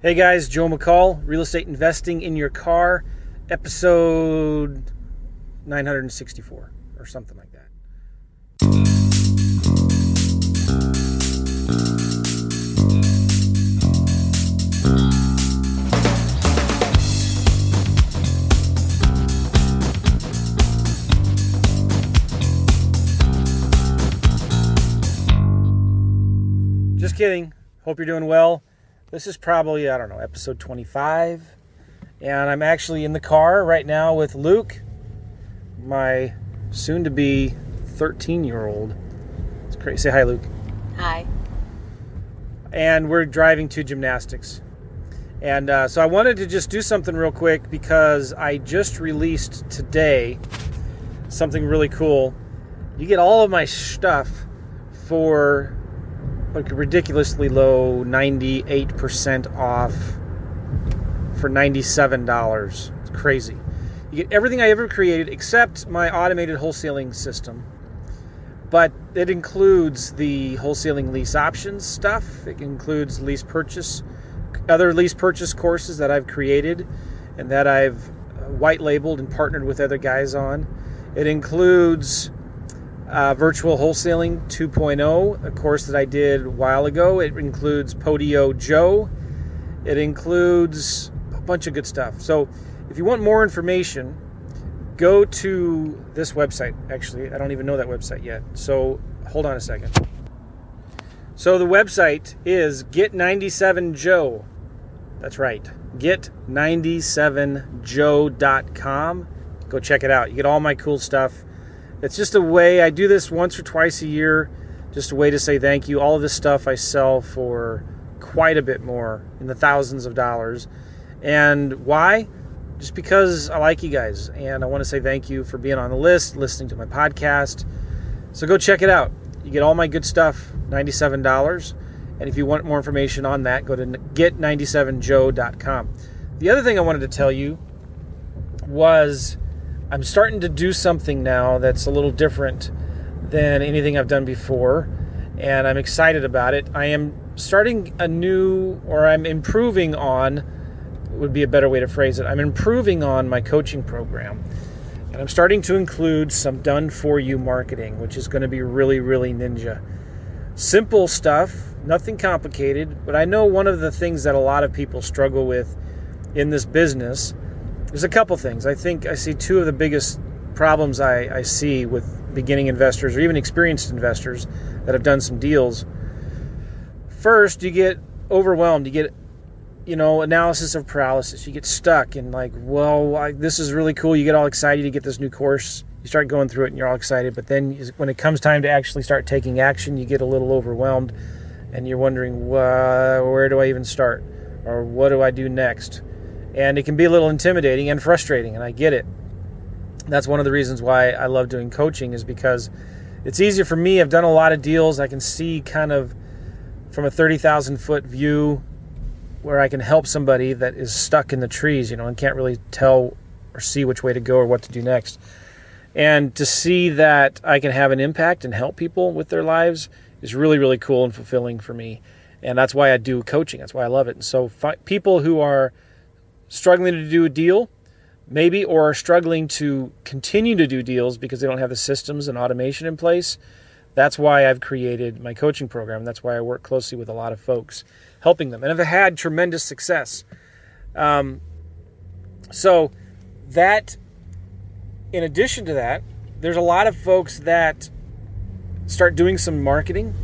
Hey guys, Joe McCall, Real Estate Investing in Your Car, episode 964 or something like that. Just kidding. Hope you're doing well. This is probably, I don't know, episode 25. And I'm actually in the car right now with Luke, my soon to be 13 year old. It's crazy. Say hi, Luke. Hi. And we're driving to gymnastics. And uh, so I wanted to just do something real quick because I just released today something really cool. You get all of my stuff for like ridiculously low 98% off for $97. It's crazy. You get everything I ever created except my automated wholesaling system. But it includes the wholesaling lease options stuff. It includes lease purchase, other lease purchase courses that I've created and that I've uh, white labeled and partnered with other guys on. It includes uh, Virtual Wholesaling 2.0, a course that I did a while ago. It includes Podio Joe. It includes a bunch of good stuff. So if you want more information, go to this website. Actually, I don't even know that website yet. So hold on a second. So the website is Get97Joe. That's right. Get97joe.com. Go check it out. You get all my cool stuff. It's just a way, I do this once or twice a year, just a way to say thank you. All of this stuff I sell for quite a bit more, in the thousands of dollars. And why? Just because I like you guys and I want to say thank you for being on the list, listening to my podcast. So go check it out. You get all my good stuff, $97. And if you want more information on that, go to get97joe.com. The other thing I wanted to tell you was I'm starting to do something now that's a little different than anything I've done before, and I'm excited about it. I am starting a new, or I'm improving on, would be a better way to phrase it. I'm improving on my coaching program, and I'm starting to include some done for you marketing, which is going to be really, really ninja. Simple stuff, nothing complicated, but I know one of the things that a lot of people struggle with in this business there's a couple things. I think I see two of the biggest problems I, I see with beginning investors or even experienced investors that have done some deals. First, you get overwhelmed. You get, you know, analysis of paralysis. You get stuck and like, well, this is really cool. You get all excited. You get this new course. You start going through it and you're all excited. But then when it comes time to actually start taking action, you get a little overwhelmed and you're wondering, well, where do I even start? Or what do I do next? And it can be a little intimidating and frustrating and i get it. That's one of the reasons why i love doing coaching is because it's easier for me. I've done a lot of deals. I can see kind of from a 30000 foot view where i can help somebody that is stuck in the trees you know and can't really tell or see which way to go or what to do next. And to see that i can have an impact and help people with their lives is really really cool and fulfilling for me. And that's why i do coaching. That's why i love it. And so fi- people who are struggling to do a deal, maybe, or are struggling to continue to do deals because they don't have the systems and automation in place. That's why I've created my coaching program. That's why I work closely with a lot of folks, helping them, and have had tremendous success. Um, so, that, in addition to that, there's a lot of folks that start doing some marketing.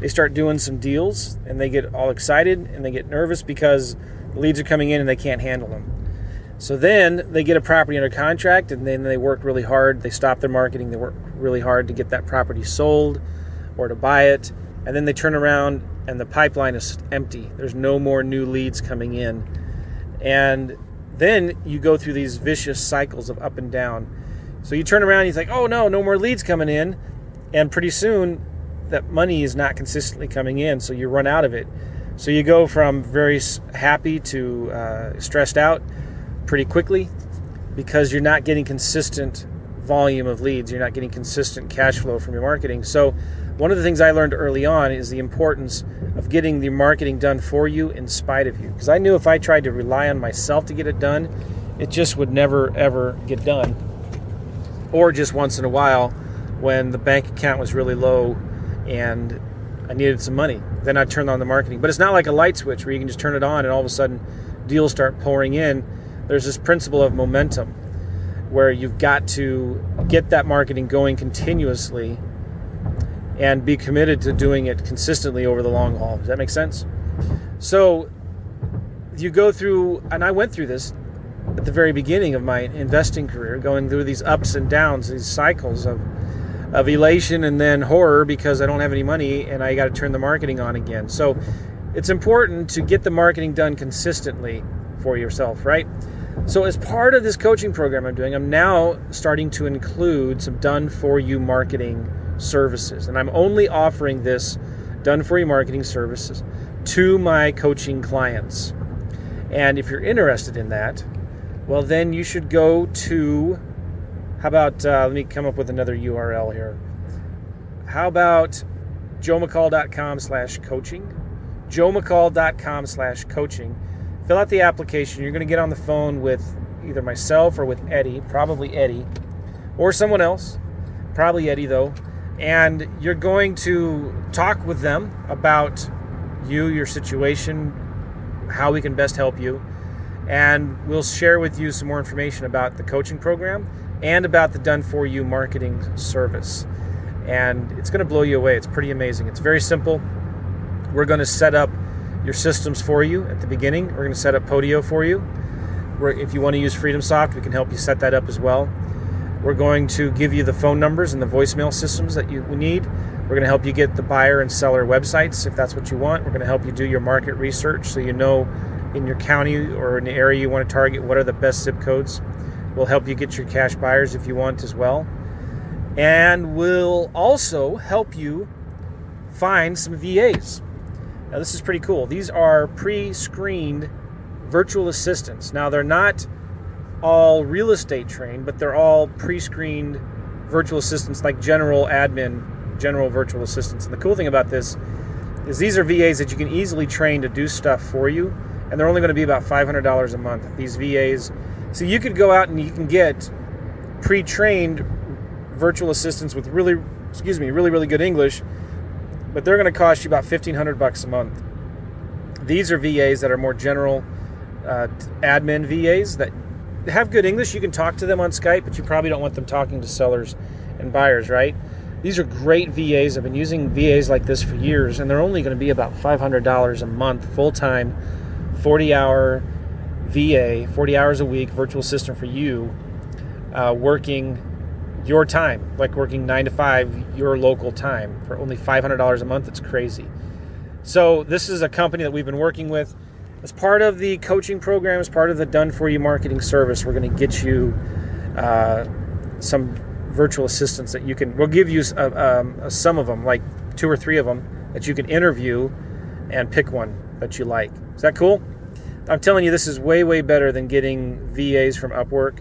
They start doing some deals and they get all excited and they get nervous because leads are coming in and they can't handle them. So then they get a property under contract and then they work really hard. They stop their marketing, they work really hard to get that property sold or to buy it. And then they turn around and the pipeline is empty. There's no more new leads coming in. And then you go through these vicious cycles of up and down. So you turn around and you think, oh no, no more leads coming in. And pretty soon that money is not consistently coming in. So you run out of it. So you go from very happy to uh, stressed out pretty quickly because you're not getting consistent volume of leads. You're not getting consistent cash flow from your marketing. So One of the things I learned early on is the importance of getting the marketing done for you in spite of you. Because I knew if I tried to rely on myself to get it done, it just would never ever get done. Or just once in a while when the bank account was really low and I needed some money. Then I'd turn on the marketing. But it's not like a light switch where you can just turn it on and all of a sudden deals start pouring in. There's this principle of momentum where you've got to get that marketing going continuously and be committed to doing it consistently over the long haul. Does that make sense? So you go through, and I went through this at the very beginning of my investing career, going through these ups and downs, these cycles of of elation and then horror because I don't have any money and I got to turn the marketing on again. So it's important to get the marketing done consistently for yourself, right? So, as part of this coaching program I'm doing, I'm now starting to include some done for you marketing services. And I'm only offering this done for you marketing services to my coaching clients. And if you're interested in that, well, then you should go to, how about, uh, let me come up with another URL here. How about joemccall.com slash coaching? joemccall.com slash coaching. Fill out the application. You're going to get on the phone with either myself or with Eddie, probably Eddie, or someone else, probably Eddie though, and you're going to talk with them about you, your situation, how we can best help you, and we'll share with you some more information about the coaching program and about the done for you marketing service. And it's going to blow you away. It's pretty amazing. It's very simple. We're going to set up your systems for you at the beginning. We're going to set up Podio for you. if you want to use FreedomSoft, we can help you set that up as well. We're going to give you the phone numbers and the voicemail systems that you need. We're going to help you get the buyer and seller websites if that's what you want. We're going to help you do your market research so you know in your county or in the area you want to target what are the best zip codes. We'll help you get your cash buyers if you want as well. And we'll also help you find some VAs. Now, this is pretty cool. These are pre screened virtual assistants. Now, they're not all real estate trained, but they're all pre-screened virtual assistants like general admin, general virtual assistants. And the cool thing about this is these are VAs that you can easily train to do stuff for you, and they're only going to be about $500 a month. These VAs, so you could go out and you can get pre-trained virtual assistants with really, excuse me, really really good English, but they're going to cost you about 1,500 bucks a month. These are VAs that are more general uh, admin VAs that have good English. You can talk to them on Skype, but you probably don't want them talking to sellers and buyers, right? These are great VAs. I've been using VAs like this for years, and they're only going to be about $500 a month, full time, 40 hour VA, 40 hours a week, virtual assistant for you, uh, working your time, like working nine to five, your local time, for only $500 a month. It's crazy. So, this is a company that we've been working with as part of the coaching program, as part of the done for you marketing service, we're going to get you uh, some virtual assistants that you can. We'll give you uh, um, some of them, like two or three of them, that you can interview and pick one that you like. Is that cool? I'm telling you, this is way, way better than getting VAs from Upwork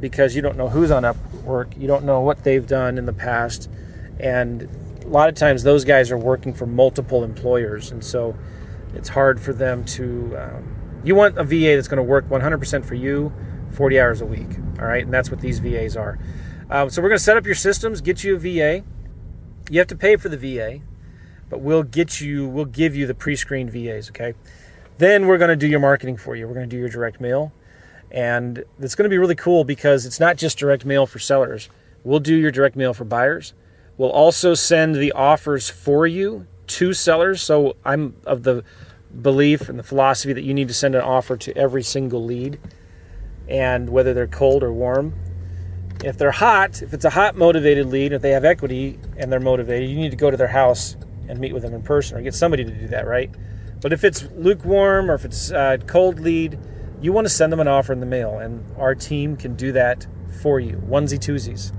because you don't know who's on Upwork. You don't know what they've done in the past. And a lot of times, those guys are working for multiple employers. And so, it's hard for them to. Um, you want a VA that's going to work 100% for you, 40 hours a week. All right, and that's what these VAs are. Um, so we're going to set up your systems, get you a VA. You have to pay for the VA, but we'll get you. We'll give you the pre-screened VAs. Okay. Then we're going to do your marketing for you. We're going to do your direct mail, and it's going to be really cool because it's not just direct mail for sellers. We'll do your direct mail for buyers. We'll also send the offers for you to sellers. So I'm of the belief and the philosophy that you need to send an offer to every single lead, and whether they're cold or warm. If they're hot, if it's a hot motivated lead, if they have equity and they're motivated, you need to go to their house and meet with them in person or get somebody to do that, right? But if it's lukewarm or if it's a cold lead, you want to send them an offer in the mail, and our team can do that for you, onesie twosies.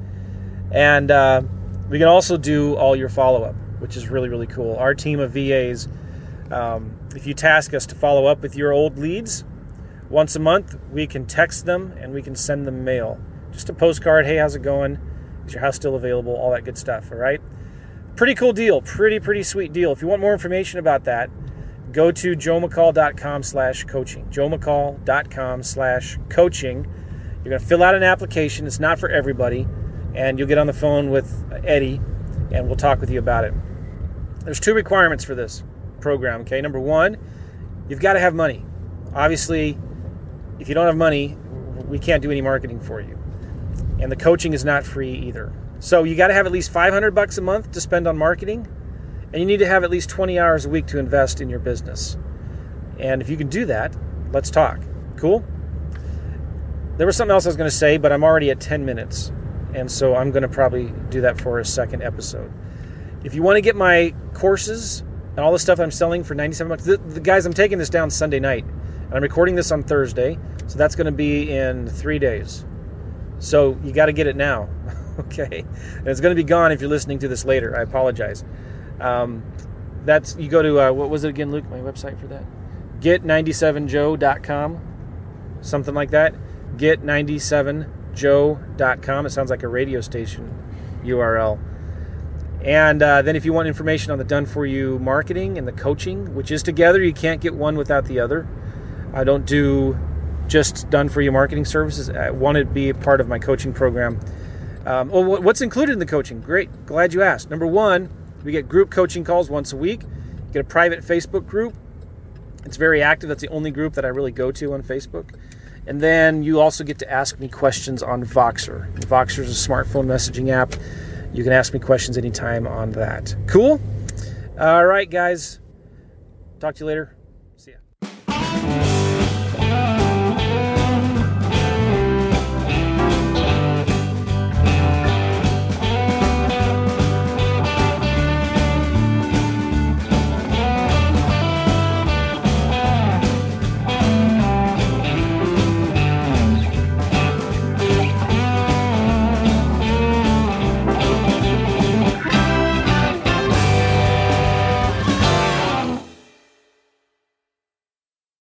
And uh, we can also do all your follow up which is really, really cool. Our team of VAs, um, if you task us to follow up with your old leads once a month, we can text them and we can send them mail. Just a postcard hey, how's it going? Is your house still available? All that good stuff, all right? pretty cool deal. Pretty, pretty sweet deal. If you want more information about that, go to joemccall.com slash coaching. joemccall.com slash coaching. You're going to fill out an application. It's not for everybody. And you'll get on the phone with Eddie and we'll talk with you about it. There's two requirements for this program, okay? Number one, you've got to have money. Obviously, if you don't have money, we can't do any marketing for you. And the coaching is not free either. So you got to have at least 500 bucks a month to spend on marketing, and you need to have at least 20 hours a week to invest in your business. And if you can do that, let's talk. Cool? There was something else I was going to say, but I'm already at 10 minutes. And so I'm going to probably do that for a second episode. If you want to get my courses and all the stuff I'm selling for 97 bucks, the, the guys, I'm taking this down Sunday night. And I'm recording this on Thursday. So that's going to be in three days. So you got to get it now. okay. And it's going to be gone if you're listening to this later. I apologize. Um, that's you go to uh, what was it again, Luke? My website for that get97joe.com, something like that. Get97joe.com. It sounds like a radio station URL. And uh, then, if you want information on the done for you marketing and the coaching, which is together, you can't get one without the other. I don't do just done for you marketing services. I want to be a part of my coaching program. Um, well, what's included in the coaching? Great, glad you asked. Number one, we get group coaching calls once a week. Get a private Facebook group. It's very active. That's the only group that I really go to on Facebook. And then you also get to ask me questions on Voxer. Voxer is a smartphone messaging app. You can ask me questions anytime on that. Cool? All right, guys. Talk to you later.